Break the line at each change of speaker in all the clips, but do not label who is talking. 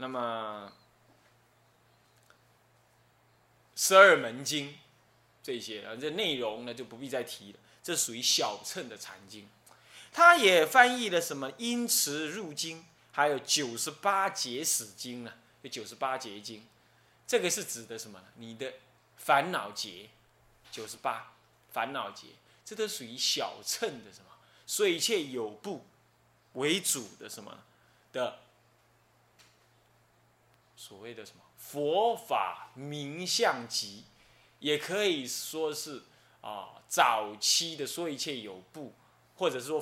那么十二门经这些啊，这内容呢就不必再提了。这属于小乘的禅经。他也翻译了什么《因持入经》，还有九十八节使经啊，有九十八节经。这个是指的什么？你的烦恼劫，九十八烦恼劫，这都属于小乘的什么？所以一切有部为主的什么的所谓的什么佛法名相集，也可以说是啊早期的说一切有部，或者是说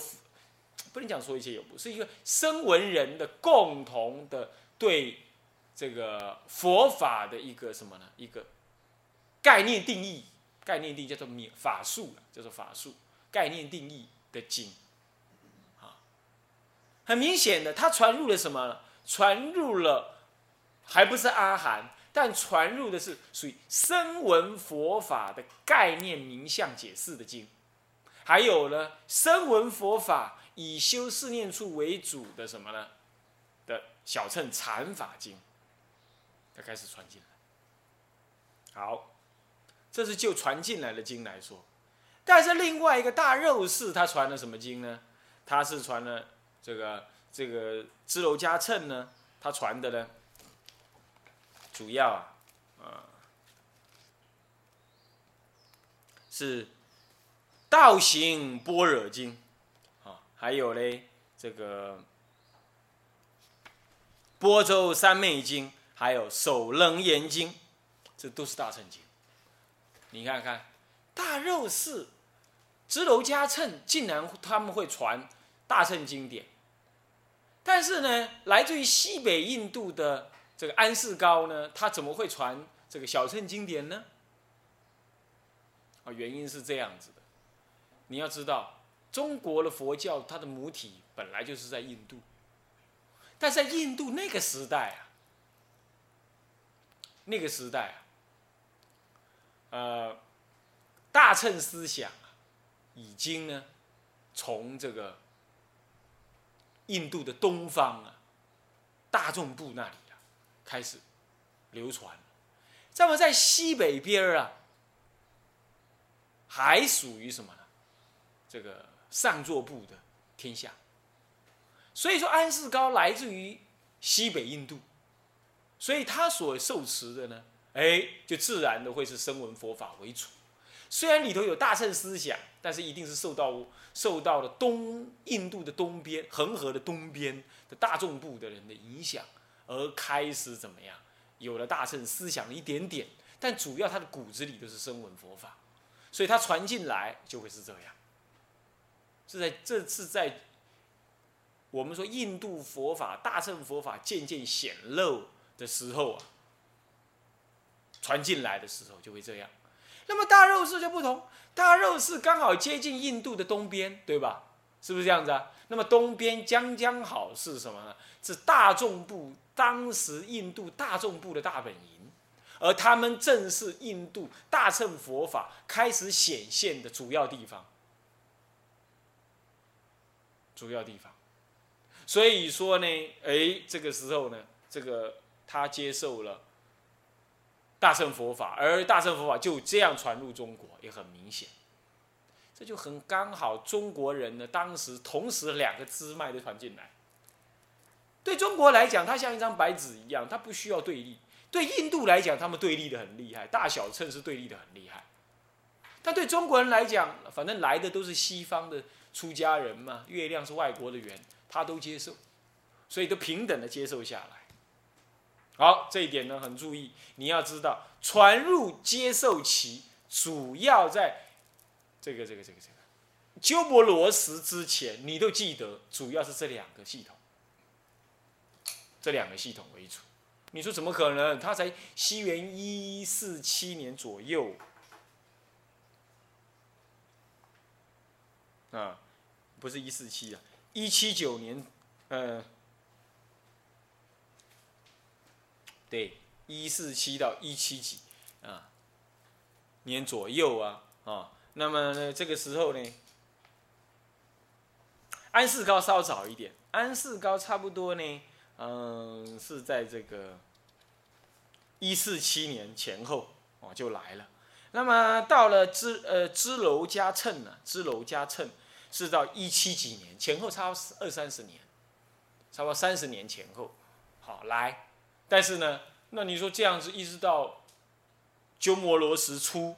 不能讲说一切有部，是一个声闻人的共同的对。这个佛法的一个什么呢？一个概念定义，概念定义叫做法法术叫做法术概念定义的经，啊，很明显的，它传入了什么？传入了，还不是阿含，但传入的是属于声闻佛法的概念名相解释的经，还有呢，声闻佛法以修四念处为主的什么呢？的小乘禅法经。开始传进来，好，这是就传进来的经来说，但是另外一个大肉士他传了什么经呢？他是传了这个这个支娄迦谶呢，他传的呢，主要啊，啊，是道行般若经，啊，还有嘞这个波州三昧经。还有《首楞严经》，这都是大乘经。你看看，大肉寺、支楼迦谶，竟然他们会传大乘经典。但是呢，来自于西北印度的这个安世高呢，他怎么会传这个小乘经典呢？啊，原因是这样子的。你要知道，中国的佛教它的母体本来就是在印度，但在印度那个时代啊。那个时代啊，呃，大乘思想啊，已经呢，从这个印度的东方啊，大众部那里，开始流传。这么在西北边儿啊，还属于什么呢？这个上座部的天下。所以说，安世高来自于西北印度。所以他所受持的呢，哎，就自然的会是声闻佛法为主。虽然里头有大乘思想，但是一定是受到受到了东印度的东边、恒河的东边的大众部的人的影响，而开始怎么样，有了大乘思想一点点。但主要他的骨子里都是声闻佛法，所以他传进来就会是这样。是在这次在我们说印度佛法、大乘佛法渐渐显露。的时候啊，传进来的时候就会这样。那么大肉氏就不同，大肉氏刚好接近印度的东边，对吧？是不是这样子啊？那么东边将将好是什么呢？是大众部，当时印度大众部的大本营，而他们正是印度大乘佛法开始显现的主要地方，主要地方。所以说呢，哎，这个时候呢，这个。他接受了大乘佛法，而大乘佛法就这样传入中国，也很明显。这就很刚好，中国人呢，当时同时两个支脉都传进来。对中国来讲，它像一张白纸一样，它不需要对立；对印度来讲，他们对立的很厉害，大小乘是对立的很厉害。但对中国人来讲，反正来的都是西方的出家人嘛，月亮是外国的圆，他都接受，所以都平等的接受下来。好，这一点呢很注意。你要知道，传入接受期主要在这个、这个、这个、这个鸠摩罗什之前，你都记得，主要是这两个系统，这两个系统为主。你说怎么可能？他才西元一四七年左右啊，不是一四七啊，一七九年，呃。对，一四七到一七几啊年左右啊啊，那么呢这个时候呢，安世高稍早一点，安世高差不多呢，嗯，是在这个一四七年前后哦就来了。那么到了支呃支娄加称呢，支娄加称是到一七几年前后，差不多二三十年，差不多三十年前后，好来。但是呢，那你说这样子一直到鸠摩罗什初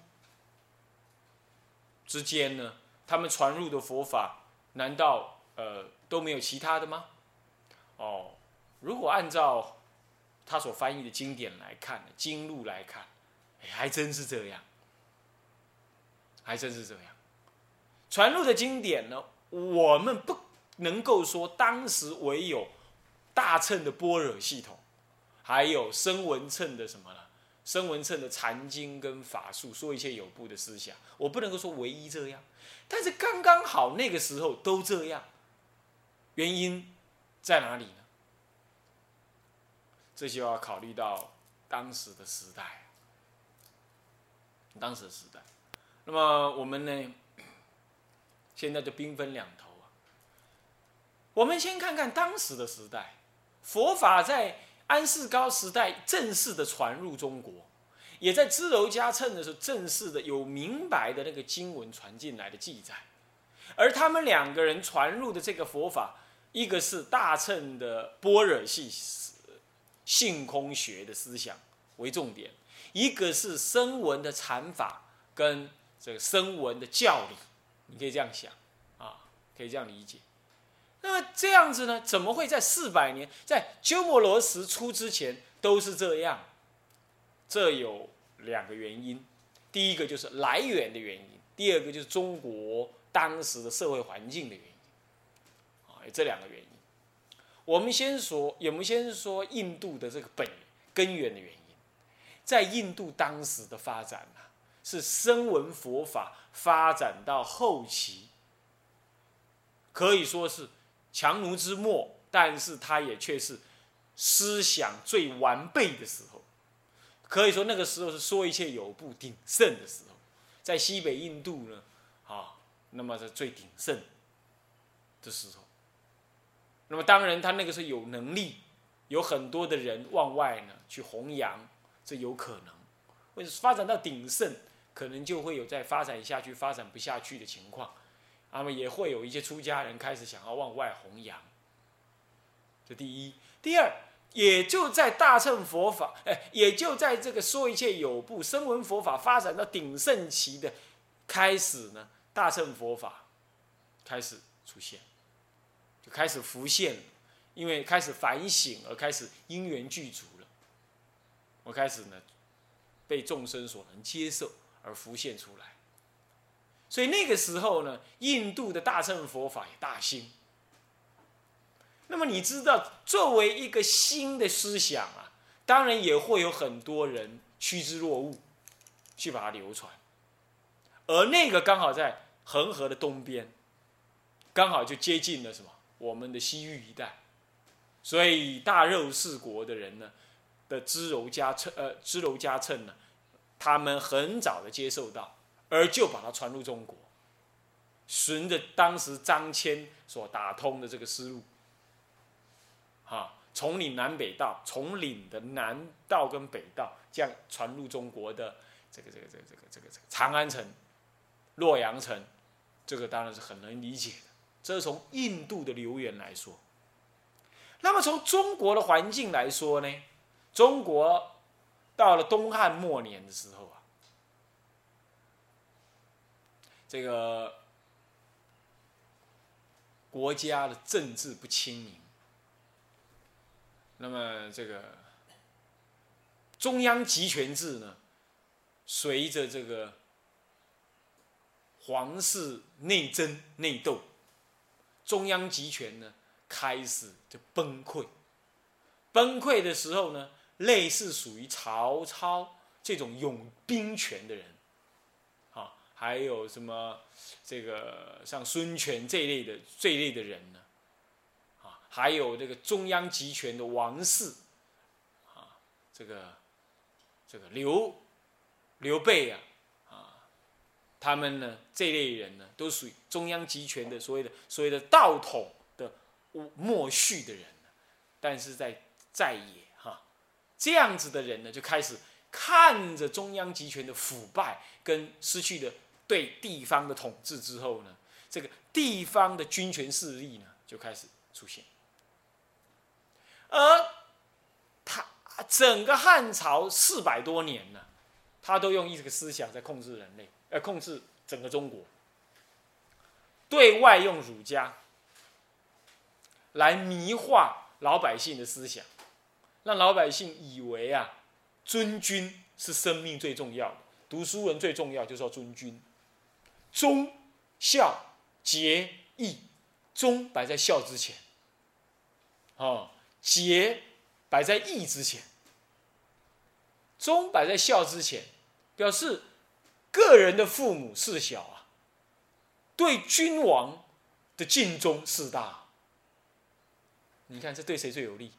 之间呢，他们传入的佛法难道呃都没有其他的吗？哦。如果按照他所翻译的经典来看，经录来看，哎，还真是这样，还真是这样。传入的经典呢，我们不能够说当时唯有大乘的般若系统，还有声闻乘的什么呢？声闻乘的禅经跟法术，说一切有部的思想，我不能够说唯一这样，但是刚刚好那个时候都这样，原因在哪里呢？这就要考虑到当时的时代，当时的时代。那么我们呢，现在就兵分两头啊。我们先看看当时的时代，佛法在安世高时代正式的传入中国，也在支娄迦谶的时候正式的有明白的那个经文传进来的记载。而他们两个人传入的这个佛法，一个是大乘的般若系。性空学的思想为重点，一个是声闻的禅法跟这个声闻的教理，你可以这样想啊，可以这样理解。那么这样子呢，怎么会在四百年，在鸠摩罗什出之前都是这样？这有两个原因，第一个就是来源的原因，第二个就是中国当时的社会环境的原因，啊，有这两个原因。我们先说，我们先说印度的这个本根源的原因，在印度当时的发展啊，是声闻佛法发展到后期，可以说是强弩之末，但是它也却是思想最完备的时候，可以说那个时候是说一切有部鼎盛的时候，在西北印度呢，啊，那么是最鼎盛的时候。那么当然，他那个时候有能力，有很多的人往外呢去弘扬，这有可能。或者发展到鼎盛，可能就会有再发展下去、发展不下去的情况。那么也会有一些出家人开始想要往外弘扬。这第一，第二，也就在大乘佛法，哎，也就在这个说一切有部声闻佛法发展到鼎盛期的开始呢，大乘佛法开始出现。就开始浮现了，因为开始反省而开始因缘具足了。我开始呢，被众生所能接受而浮现出来。所以那个时候呢，印度的大乘佛法也大兴。那么你知道，作为一个新的思想啊，当然也会有很多人趋之若鹜，去把它流传。而那个刚好在恒河的东边，刚好就接近了什么？我们的西域一带，所以大肉氏国的人呢，的支柔加称呃支柔加称呢，他们很早的接受到，而就把它传入中国，循着当时张骞所打通的这个思路，啊，从岭南北道，从岭的南道跟北道这样传入中国的这个这个这个这个这个这个长安城、洛阳城，这个当然是很能理解的。这是从印度的流源来说，那么从中国的环境来说呢？中国到了东汉末年的时候啊，这个国家的政治不清明，那么这个中央集权制呢，随着这个皇室内争内斗。中央集权呢，开始就崩溃。崩溃的时候呢，类似属于曹操这种拥兵权的人，啊，还有什么这个像孙权这一类的这一类的人呢，啊，还有这个中央集权的王室，啊，这个这个刘刘备啊。他们呢，这类人呢，都属于中央集权的所谓的所谓的道统的末序的人，但是在在野哈，这样子的人呢，就开始看着中央集权的腐败跟失去的对地方的统治之后呢，这个地方的军权势力呢就开始出现，而他整个汉朝四百多年呢，他都用一个思想在控制人类，呃，控制整个中国，对外用儒家来迷化。老百姓的思想，让老百姓以为啊，尊君是生命最重要的。读书人最重要就是要尊君，忠、孝、节、义，忠摆在孝之前，啊，节摆在义之前，忠摆在孝之前，表示个人的父母事小啊，对君王的敬忠事大。你看这对谁最有利？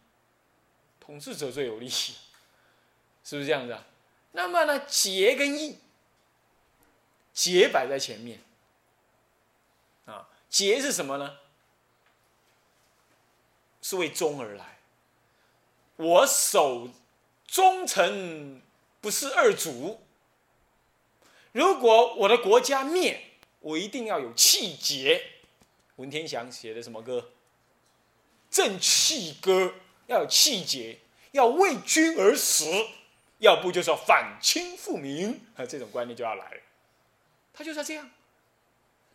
统治者最有利，是不是这样子啊？那么呢，节跟义，节摆在前面，啊，节是什么呢？是为忠而来。我守忠诚不是二主。如果我的国家灭，我一定要有气节。文天祥写的什么歌？正气歌要有气节，要为君而死，要不就是反清复明啊！这种观念就要来了。他就是要这样。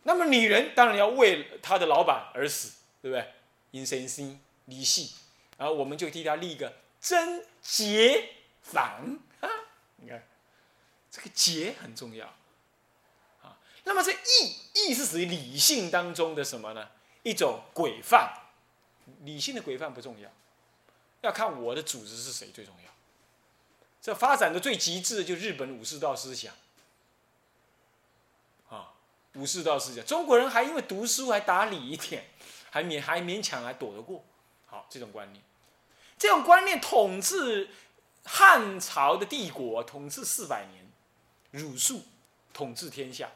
那么女人当然要为她的老板而死，对不对？因身心离系，然后我们就替他立一个贞节坊啊！你看，这个节很重要啊。那么这义义是属于理性当中的什么呢？一种规范。理性的规范不重要，要看我的组织是谁最重要。这发展的最极致的就日本武士道思想，啊，武士道思想，中国人还因为读书还打理一点，还勉还勉强还躲得过。好，这种观念，这种观念统治汉朝的帝国，统治四百年，儒术统治天下，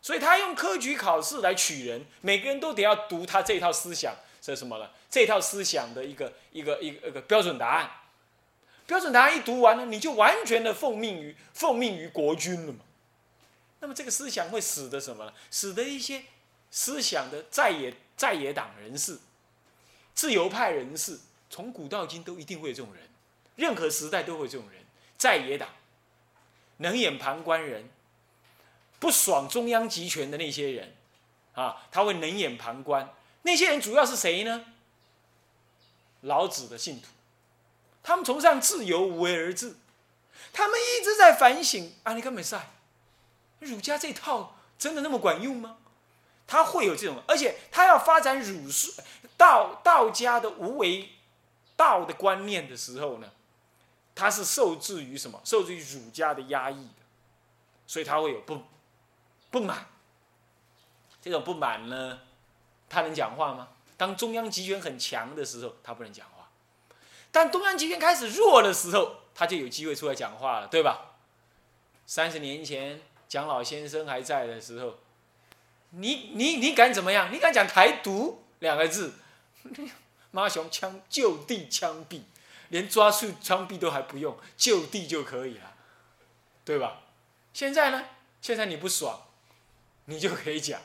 所以他用科举考试来取人，每个人都得要读他这套思想。这什么了？这套思想的一个一个一个一个标准答案，标准答案一读完了，你就完全的奉命于奉命于国君了嘛。那么这个思想会使得什么呢？使得一些思想的在野在野党人士、自由派人士，从古到今都一定会有这种人，任何时代都会有这种人，在野党、冷眼旁观人、不爽中央集权的那些人，啊，他会冷眼旁观。那些人主要是谁呢？老子的信徒，他们崇尚自由，无为而治，他们一直在反省。啊，你根本是，儒家这套真的那么管用吗？他会有这种，而且他要发展儒术、道道家的无为道的观念的时候呢，他是受制于什么？受制于儒家的压抑的，所以他会有不不满。这种不满呢？他能讲话吗？当中央集权很强的时候，他不能讲话；但中央集权开始弱的时候，他就有机会出来讲话了，对吧？三十年前蒋老先生还在的时候，你你你敢怎么样？你敢讲台独两个字？妈熊枪就地枪毙，连抓住枪毙都还不用，就地就可以了，对吧？现在呢？现在你不爽，你就可以讲。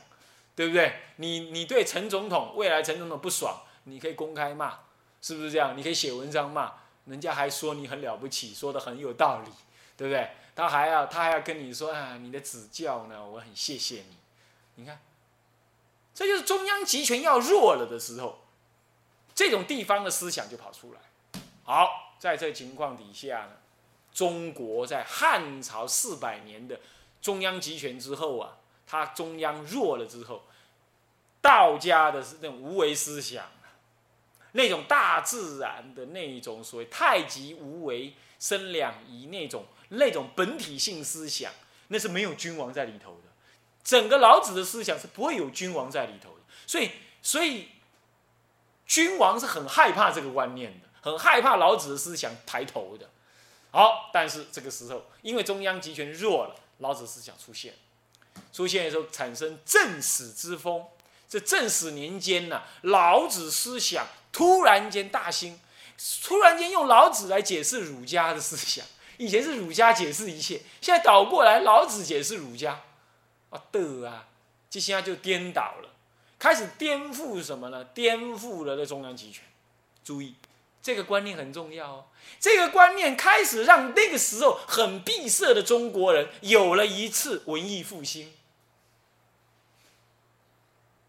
对不对？你你对陈总统未来陈总统不爽，你可以公开骂，是不是这样？你可以写文章骂，人家还说你很了不起，说的很有道理，对不对？他还要他还要跟你说啊，你的指教呢，我很谢谢你。你看，这就是中央集权要弱了的时候，这种地方的思想就跑出来。好，在这情况底下呢，中国在汉朝四百年的中央集权之后啊。他中央弱了之后，道家的是那种无为思想，那种大自然的那种所谓太极无为生两仪那种那种本体性思想，那是没有君王在里头的。整个老子的思想是不会有君王在里头的，所以所以君王是很害怕这个观念的，很害怕老子的思想抬头的。好，但是这个时候因为中央集权弱了，老子思想出现。出现的时候产生正史之风，这正史年间呢，老子思想突然间大兴，突然间用老子来解释儒家的思想。以前是儒家解释一切，现在倒过来老子解释儒家，啊的啊，这现在就颠倒了，开始颠覆什么呢？颠覆了那中央集权。注意，这个观念很重要哦。这个观念开始让那个时候很闭塞的中国人有了一次文艺复兴，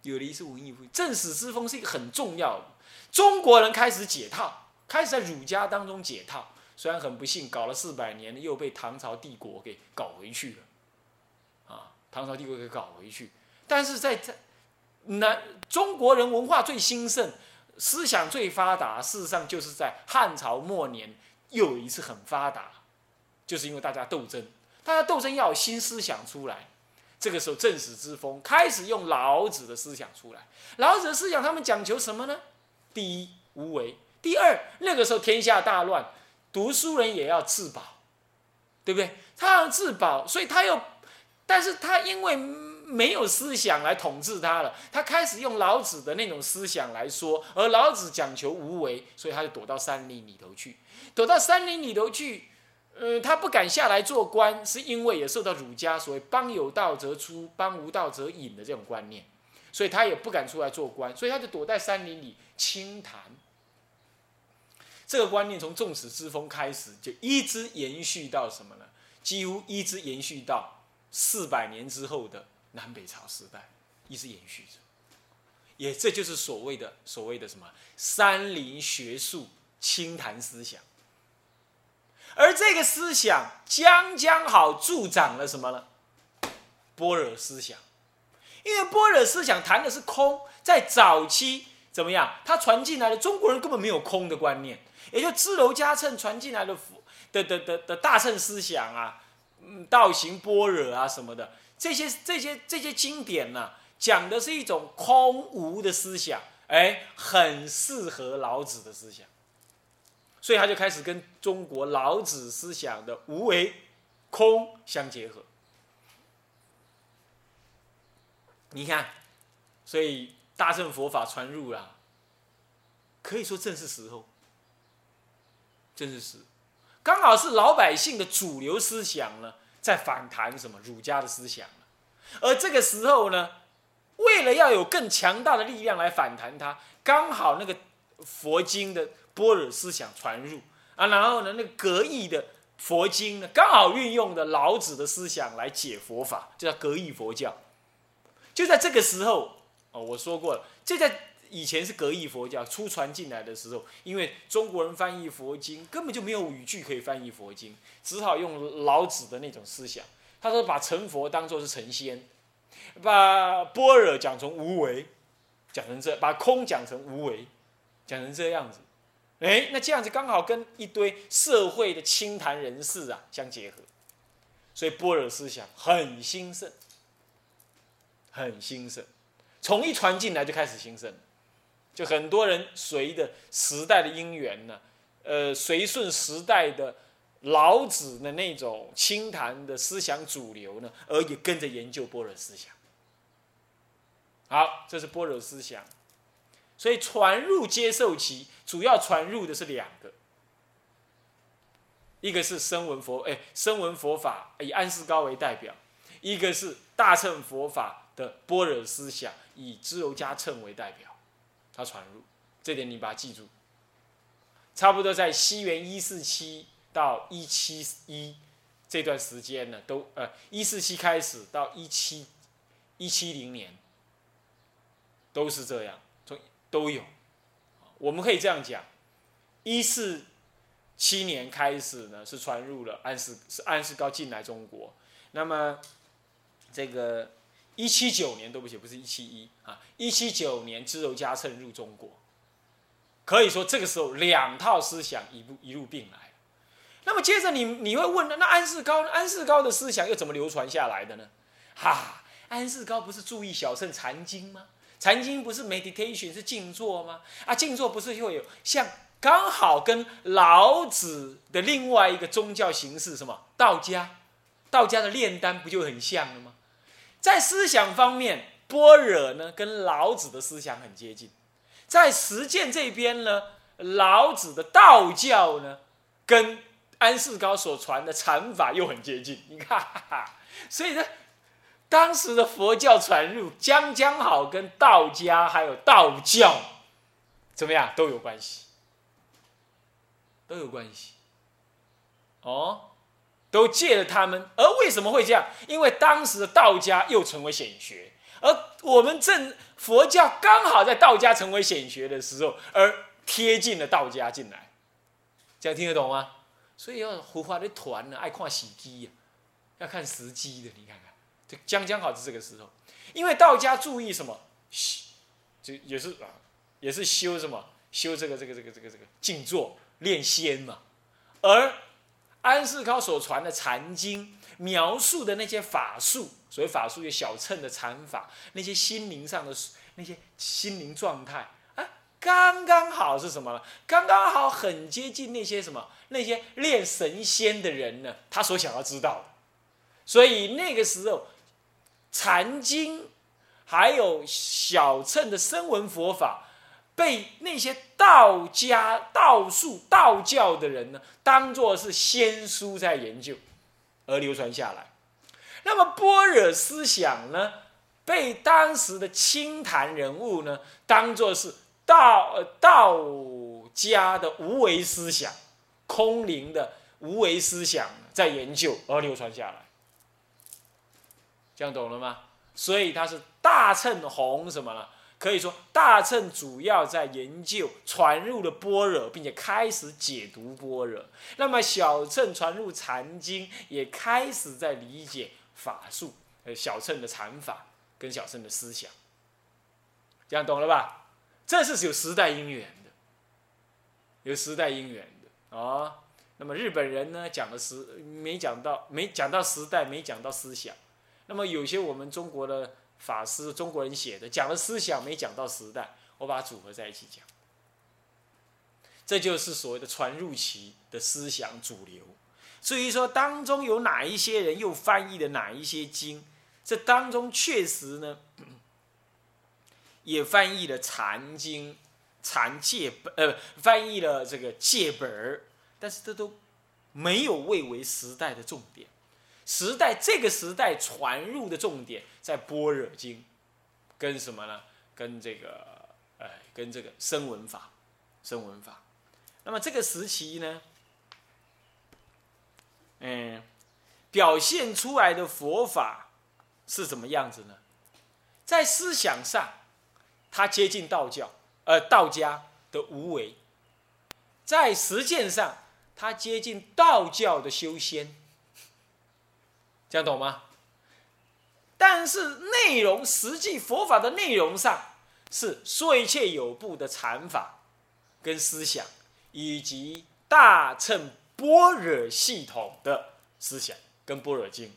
有了一次文艺复兴。正史之风是一个很重要的，中国人开始解套，开始在儒家当中解套。虽然很不幸，搞了四百年，又被唐朝帝国给搞回去了，啊，唐朝帝国给搞回去。但是在在南中国人文化最兴盛、思想最发达，事实上就是在汉朝末年又一次很发达，就是因为大家斗争，大家斗争要有新思想出来。这个时候正史之风开始用老子的思想出来。老子的思想他们讲求什么呢？第一，无为；第二，那个时候天下大乱。读书人也要自保，对不对？他要自保，所以他又，但是他因为没有思想来统治他了，他开始用老子的那种思想来说，而老子讲求无为，所以他就躲到山林里头去，躲到山林里头去，呃，他不敢下来做官，是因为也受到儒家所谓“邦有道则出，邦无道则隐”的这种观念，所以他也不敢出来做官，所以他就躲在山林里清谈。这个观念从众矢之风开始，就一直延续到什么呢？几乎一直延续到四百年之后的南北朝时代，一直延续着。也这就是所谓的所谓的什么山林学术清谈思想。而这个思想将将好助长了什么呢？般若思想，因为般若思想谈的是空，在早期怎么样？它传进来的中国人根本没有空的观念。也就支娄迦谶传进来的佛的的的的大乘思想啊，嗯，道行般若啊什么的，这些这些这些经典呢，讲的是一种空无的思想，哎，很适合老子的思想，所以他就开始跟中国老子思想的无为空相结合。你看，所以大乘佛法传入了，可以说正是时候。正是时，刚好是老百姓的主流思想呢，在反弹什么儒家的思想而这个时候呢，为了要有更强大的力量来反弹它，刚好那个佛经的般若思想传入啊，然后呢，那个格义的佛经呢，刚好运用的老子的思想来解佛法，就叫格义佛教。就在这个时候，哦，我说过了，就在。以前是格义佛教初传进来的时候，因为中国人翻译佛经根本就没有语句可以翻译佛经，只好用老子的那种思想。他说把成佛当做是成仙，把般若讲成无为，讲成这，把空讲成无为，讲成这样子。哎，那这样子刚好跟一堆社会的清谈人士啊相结合，所以般若思想很兴盛，很兴盛，从一传进来就开始兴盛。就很多人随着时代的因缘呢，呃，随顺时代的老子的那种清谈的思想主流呢，而也跟着研究般若思想。好，这是般若思想，所以传入接受期，主要传入的是两个，一个是声闻佛，哎，声闻佛法以安世高为代表，一个是大乘佛法的般若思想以支娄迦谶为代表。它传入，这点你把它记住。差不多在西元一四七到一七一这段时间呢，都呃一四七开始到一七一七零年，都是这样，从都有。我们可以这样讲，一四七年开始呢，是传入了安世是安世高进来中国，那么这个。一七九年，对不起，不是一七一啊，一七九年，支娄迦谶入中国，可以说这个时候两套思想一路一路并来。那么接着你你会问了那安世高安世高的思想又怎么流传下来的呢？哈，安世高不是注意小乘禅经吗？禅经不是 meditation 是静坐吗？啊，静坐不是会有像刚好跟老子的另外一个宗教形式什么道家，道家的炼丹不就很像了吗？在思想方面，般若呢跟老子的思想很接近，在实践这边呢，老子的道教呢跟安世高所传的禅法又很接近。你看，所以呢，当时的佛教传入，将将好跟道家还有道教怎么样都有关系，都有关系。哦。都借了他们，而为什么会这样？因为当时的道家又成为显学，而我们正佛教刚好在道家成为显学的时候，而贴近了道家进来，这样听得懂吗？所以要胡话的团呢，爱看时机呀，要看时机的。你看看，这将将好是这个时候，因为道家注意什么？就也是啊，也是修什么？修这个这个这个这个这个静坐练仙嘛，而。安世高所传的禅经描述的那些法术，所谓法术有小乘的禅法，那些心灵上的那些心灵状态，啊，刚刚好是什么呢？刚刚好很接近那些什么那些练神仙的人呢？他所想要知道的。所以那个时候，禅经还有小乘的声闻佛法。被那些道家、道术、道教的人呢，当做是仙书在研究，而流传下来。那么般若思想呢，被当时的清谈人物呢，当做是道道家的无为思想、空灵的无为思想在研究而流传下来。这样懂了吗？所以他是大乘红什么了？可以说，大乘主要在研究传入的般若，并且开始解读般若。那么小乘传入禅经，也开始在理解法术，呃，小乘的禅法跟小乘的思想。这样懂了吧？这是有时代因缘的，有时代因缘的啊。那么日本人呢，讲的时没讲到，没讲到时代，没讲到思想。那么有些我们中国的。法师，中国人写的，讲了思想，没讲到时代，我把它组合在一起讲。这就是所谓的传入期的思想主流。至于说当中有哪一些人又翻译了哪一些经，这当中确实呢，也翻译了禅经、禅戒本，呃，翻译了这个戒本儿，但是这都没有位为时代的重点。时代这个时代传入的重点在般若经，跟什么呢？跟这个，哎，跟这个声闻法，声闻法。那么这个时期呢，嗯，表现出来的佛法是什么样子呢？在思想上，它接近道教，呃，道家的无为；在实践上，它接近道教的修仙。这样懂吗？但是内容实际佛法的内容上是说一切有部的禅法跟思想，以及大乘般若系统的思想跟般若经。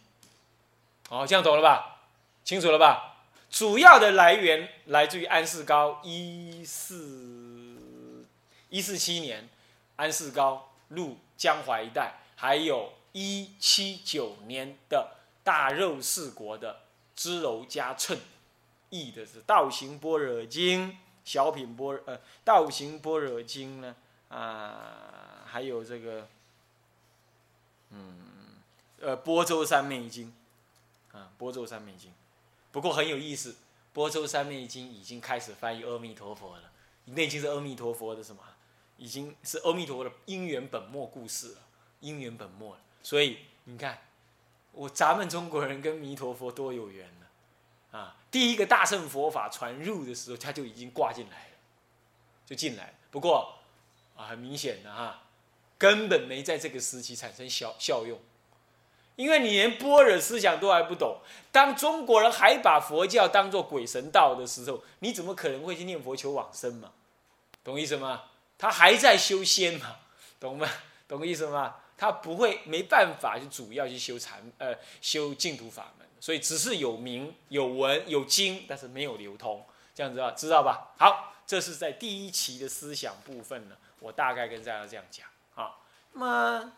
好，这样懂了吧？清楚了吧？主要的来源来自于安世高一四一四七年，安世高入江淮一带，还有。一七九年的大肉四国的支娄迦谶译的是《道行般若经》，小品般呃《道行般若经》呢啊，还有这个嗯呃《波州三昧经》啊，《波州三昧经》。不过很有意思，《波州三昧经》已经开始翻译阿弥陀佛了，那经是阿弥陀佛的什么？已经是阿弥陀佛的因缘本末故事了，因缘本末了。所以你看，我咱们中国人跟弥陀佛多有缘呢，啊，第一个大乘佛法传入的时候，他就已经挂进来了，就进来。不过啊，很明显的哈，根本没在这个时期产生效效用，因为你连般若思想都还不懂。当中国人还把佛教当做鬼神道的时候，你怎么可能会去念佛求往生嘛？懂意思吗？他还在修仙嘛？懂吗？懂意思吗？他不会没办法去主要去修禅呃修净土法门，所以只是有名有文有经，但是没有流通，这样子啊，知道吧？好，这是在第一期的思想部分呢，我大概跟大家这样讲啊。那么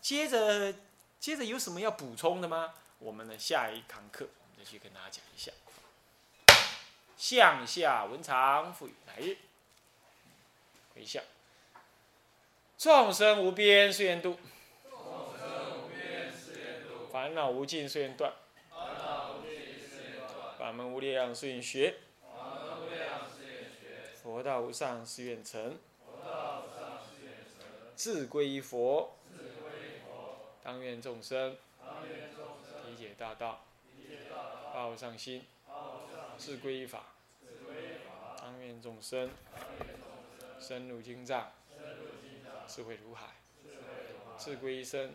接着接着有什么要补充的吗？我们的下一堂课我们再去跟大家讲一下。向下文长赋予来日。回向，众生无边誓愿度，烦恼无尽誓愿断，法门无量誓愿学，佛道无上誓愿成，自归依佛，当愿众生。理解大道，报上心，自归依法，当愿众生。深入经藏，智慧如海，智归一生，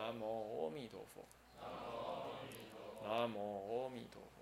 南无阿弥陀佛南无阿弥陀佛